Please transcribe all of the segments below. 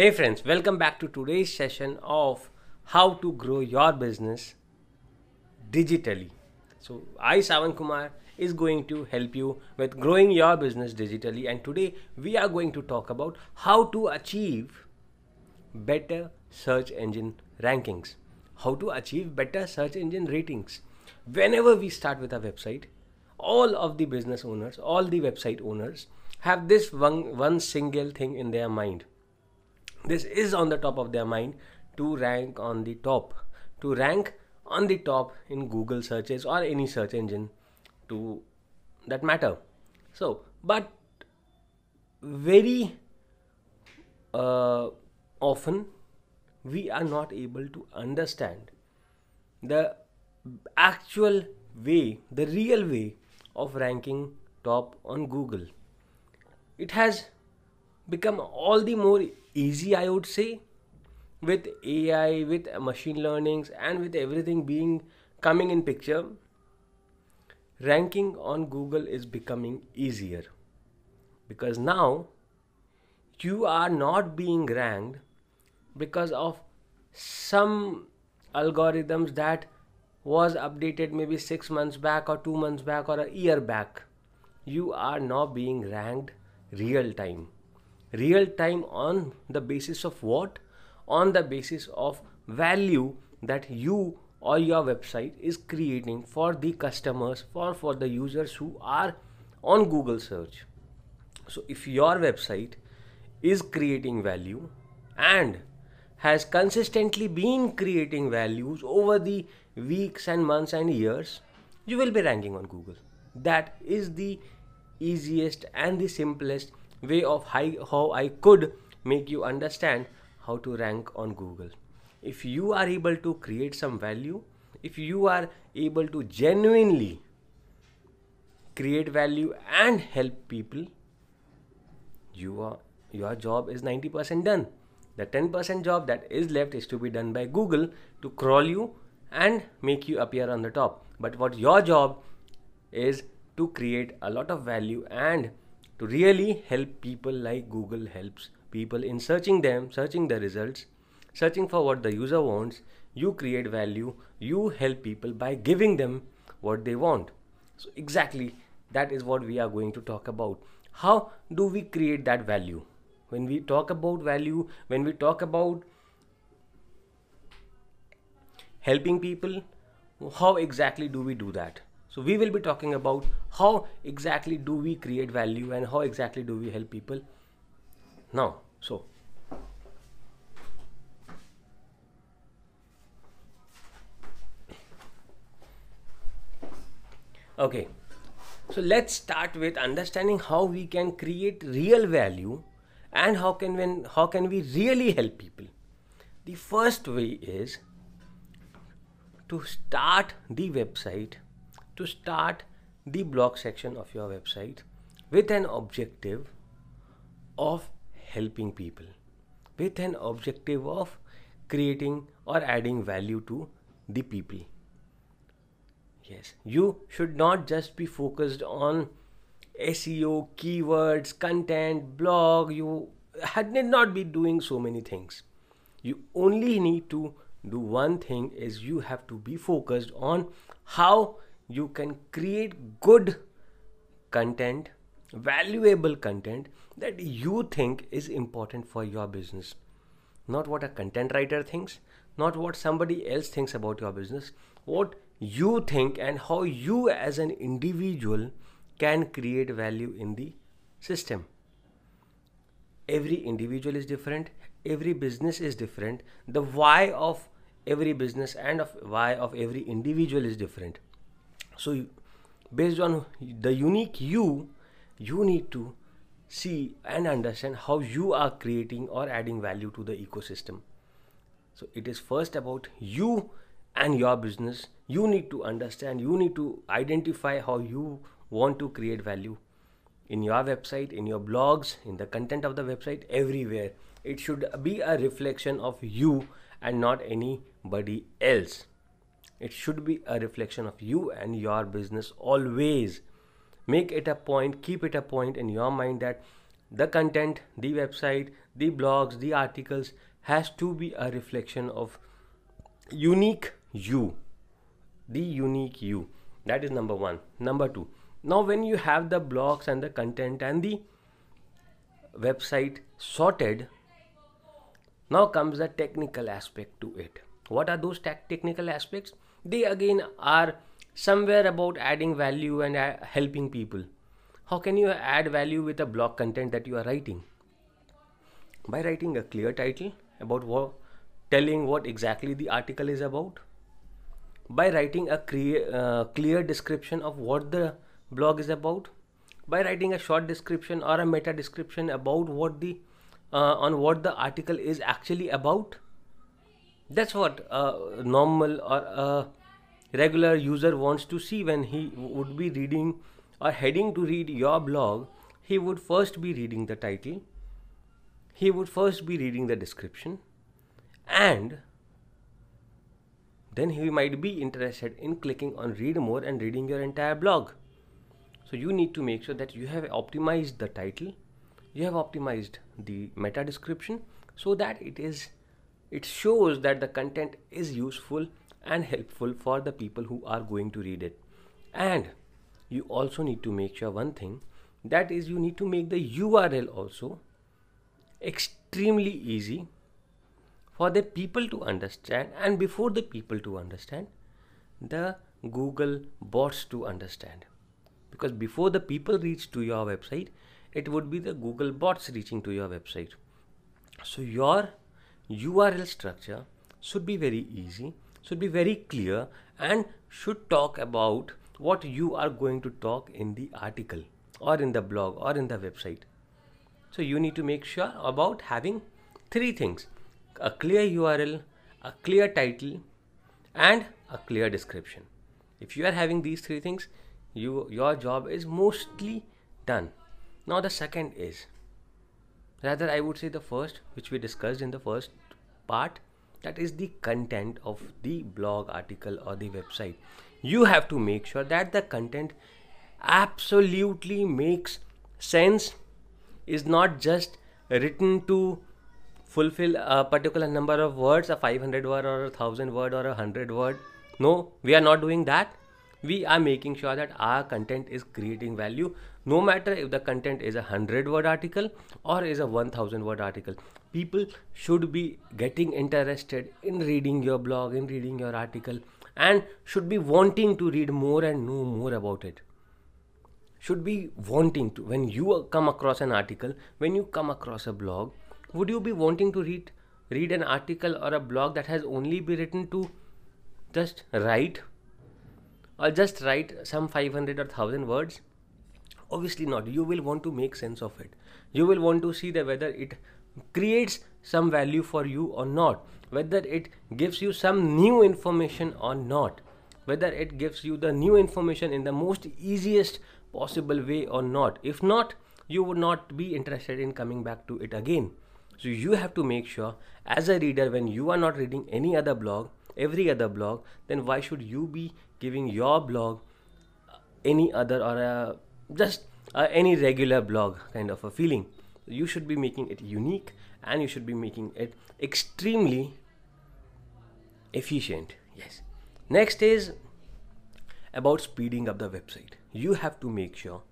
Hey friends, welcome back to today's session of how to grow your business digitally. So, I Sawan Kumar is going to help you with growing your business digitally and today we are going to talk about how to achieve better search engine rankings. How to achieve better search engine ratings. Whenever we start with a website, all of the business owners, all the website owners have this one, one single thing in their mind this is on the top of their mind to rank on the top. To rank on the top in google searches or any search engine to that matter. So but very uh, often we are not able to understand the actual way the real way of ranking top on google. It has become all the more easy i would say with ai with machine learnings and with everything being coming in picture ranking on google is becoming easier. Because now you are not being ranked because of some algorithms that was updated maybe 6 months back or 2 months back or a year back. You are now being ranked real time real time on the basis of what? On the basis of value that you or your website is creating for the customers for for the users who are on google search. So if your website is creating value and has consistently been creating values over the weeks and months and years you will be ranking on google. That is the easiest and the simplest way of how I could make you understand how to rank on Google. If you are able to create some value, if you are able to genuinely create value and help people, you are your job is 90% done. The 10% job that is left is to be done by Google to crawl you and make you appear on the top. But what your job is to create a lot of value and to really help people like Google helps people in searching them, searching the results, searching for what the user wants. You create value, you help people by giving them what they want. So, exactly that is what we are going to talk about. How do we create that value? When we talk about value, when we talk about helping people, how exactly do we do that? So we will be talking about how exactly do we create value and how exactly do we help people. Now. So. Okay. So let's start with understanding how we can create real value and how can when how can we really help people. The first way is to start the website to start the blog section of your website with an objective of helping people, with an objective of creating or adding value to the people. Yes, you should not just be focused on SEO, keywords, content, blog. You had need not be doing so many things. You only need to do one thing is you have to be focused on how you can create good content valuable content that you think is important for your business. Not what a content writer thinks not what somebody else thinks about your business what you think and how you as an individual can create value in the system. Every individual is different every business is different. The why of every business and of why of every individual is different so based on the unique you you need to see and understand how you are creating or adding value to the ecosystem. So it is first about you and your business. You need to understand you need to identify how you want to create value in your website in your blogs in the content of the website everywhere. It should be a reflection of you and not anybody else it should be a reflection of you and your business always make it a point keep it a point in your mind that the content, the website, the blogs, the articles has to be a reflection of unique you. The unique you. That is number one. Number two. Now, when you have the blogs and the content and the website sorted, now comes the technical aspect to it. What are those technical aspects? They again are somewhere about adding value and uh, helping people. How can you add value with a blog content that you are writing? By writing a clear title about what, telling what exactly the article is about. By writing a clear, uh, clear description of what the blog is about. By writing a short description or a meta description about what the uh, on what the article is actually about. That's what a normal or a regular user wants to see when he would be reading or heading to read your blog, he would first be reading the title, he would first be reading the description, and then he might be interested in clicking on read more and reading your entire blog. So you need to make sure that you have optimized the title, you have optimized the meta description so that it is it shows that the content is useful and helpful for the people who are going to read it. And you also need to make sure one thing that is you need to make the url also extremely easy for the people to understand. And before the people to understand the google bots to understand. Because before the people reach to your website it would be the google bots reaching to your website. So your url structure should be very easy should be very clear and should talk about what you are going to talk in the article or in the blog or in the website. So you need to make sure about having three things a clear URL, a clear title, and a clear description. If you are having these three things, you your job is mostly done. Now the second is rather I would say the first, which we discussed in the first part, that is the content of the blog article or the website. You have to make sure that the content absolutely makes sense is not just written to fulfill a particular number of words a 500 word or a 1000 word or a 100 word. No we are not doing that we are making sure that our content is creating value no matter if the content is a 100 word article or is a 1000 word article. People should be getting interested in reading your blog in reading your article and should be wanting to read more and know more about it. Should be wanting to when you come across an article when you come across a blog would you be wanting to read read an article or a blog that has only been written to just write or just write some 500 or 1000 words. Obviously not. You will want to make sense of it. You will want to see that whether it creates some value for you or not whether it gives you some new information or not whether it gives you the new information in the most easiest possible way or not. If not you would not be interested in coming back to it again. So you have to make sure as a reader when you are not reading any other blog every other blog then why should you be giving your blog any other or a, just uh, any regular blog kind of a feeling. You should be making it unique and you should be making it extremely efficient. Yes. Next is about speeding up the website. You have to make sure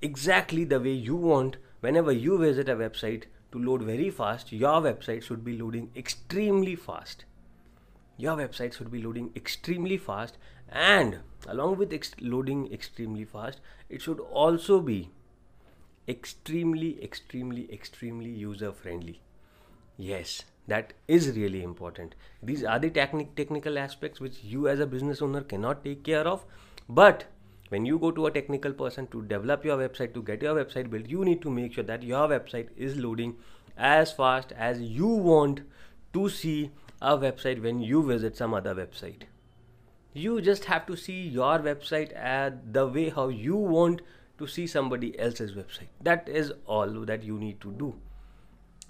exactly the way you want whenever you visit a website to load very fast your website should be loading extremely fast your website should be loading extremely fast and along with ex- loading extremely fast it should also be extremely extremely extremely user friendly. Yes that is really important. These are the technic- technical aspects which you as a business owner cannot take care of. But when you go to a technical person to develop your website to get your website built you need to make sure that your website is loading as fast as you want to see a website when you visit some other website. You just have to see your website at the way how you want to see somebody else's website. That is all that you need to do.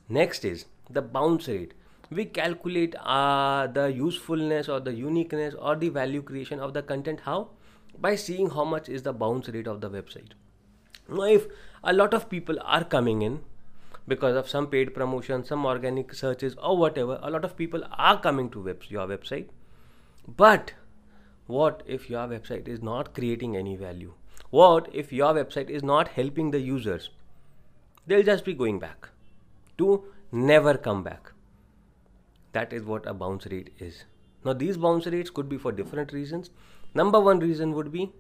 Next is the bounce rate. We calculate uh, the usefulness or the uniqueness or the value creation of the content. How? By seeing how much is the bounce rate of the website. Now if a lot of people are coming in because of some paid promotion some organic searches or whatever a lot of people are coming to your website. But what if your website is not creating any value? What if your website is not helping the users? They'll just be going back to never come back. That is what a bounce rate is. Now these bounce rates could be for different reasons. Number one reason would be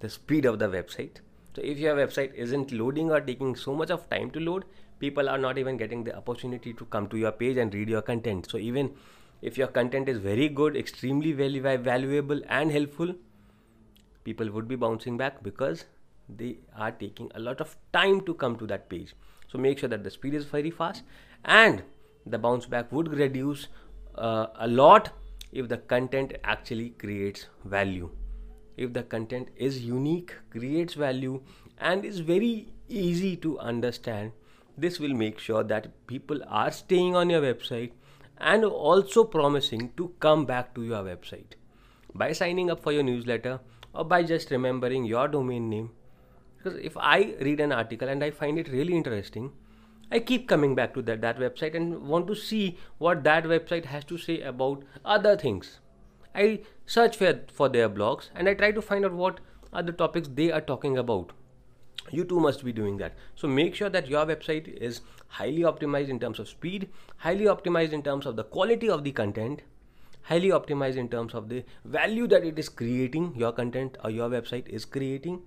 the speed of the website so if your website isn't loading or taking so much of time to load people are not even getting the opportunity to come to your page and read your content. So even if your content is very good extremely valuable and helpful people would be bouncing back because they are taking a lot of time to come to that page. So make sure that the speed is very fast and the bounce back would reduce uh, a lot if the content actually creates value if the content is unique creates value and is very easy to understand. This will make sure that people are staying on your website and also promising to come back to your website. By signing up for your newsletter or by just remembering your domain name because if i read an article and i find it really interesting i keep coming back to that, that website and want to see what that website has to say about other things i search for, for their blogs and i try to find out what are the topics they are talking about. You too must be doing that. So make sure that your website is highly optimized in terms of speed highly optimized in terms of the quality of the content highly optimized in terms of the value that it is creating your content or your website is creating.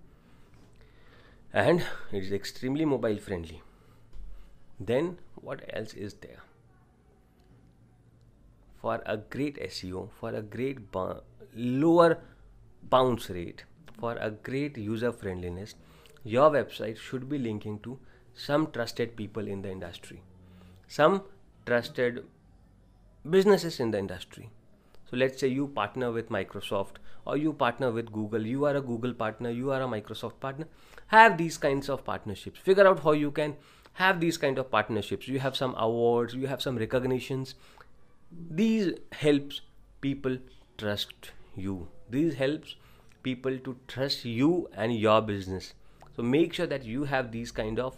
And it is extremely mobile friendly. Then what else is there for a great SEO for a great lower bounce rate for a great user friendliness your website should be linking to some trusted people in the industry, some trusted businesses in the industry. So let's say you partner with Microsoft or you partner with Google, you are a Google partner, you are a Microsoft partner. Have these kinds of partnerships. Figure out how you can have these kind of partnerships. You have some awards, you have some recognitions. These helps people trust you. These helps people to trust you and your business. So make sure that you have these kind of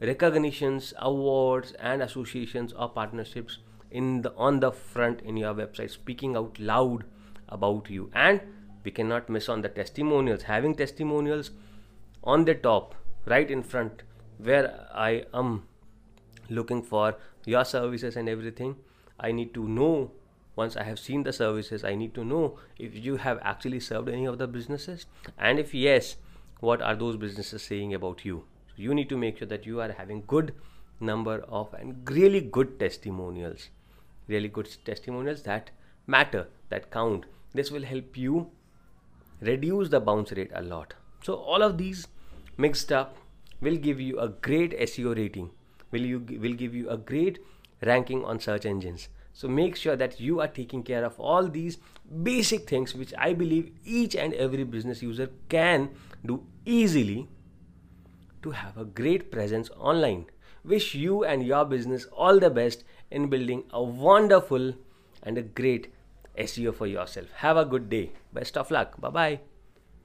recognitions awards and associations or partnerships in the on the front in your website speaking out loud about you. And we cannot miss on the testimonials. Having testimonials on the top right in front where i am looking for your services and everything i need to know once i have seen the services i need to know if you have actually served any of the businesses. And if yes what are those businesses saying about you? So you need to make sure that you are having good number of and really good testimonials. Really good testimonials that matter that count. This will help you reduce the bounce rate a lot. So all of these mixed up will give you a great seo rating. Will you will give you a great ranking on search engines so make sure that you are taking care of all these basic things which i believe each and every business user can do easily to have a great presence online. Wish you and your business all the best in building a wonderful and a great SEO for yourself. Have a good day. Best of luck. Bye bye.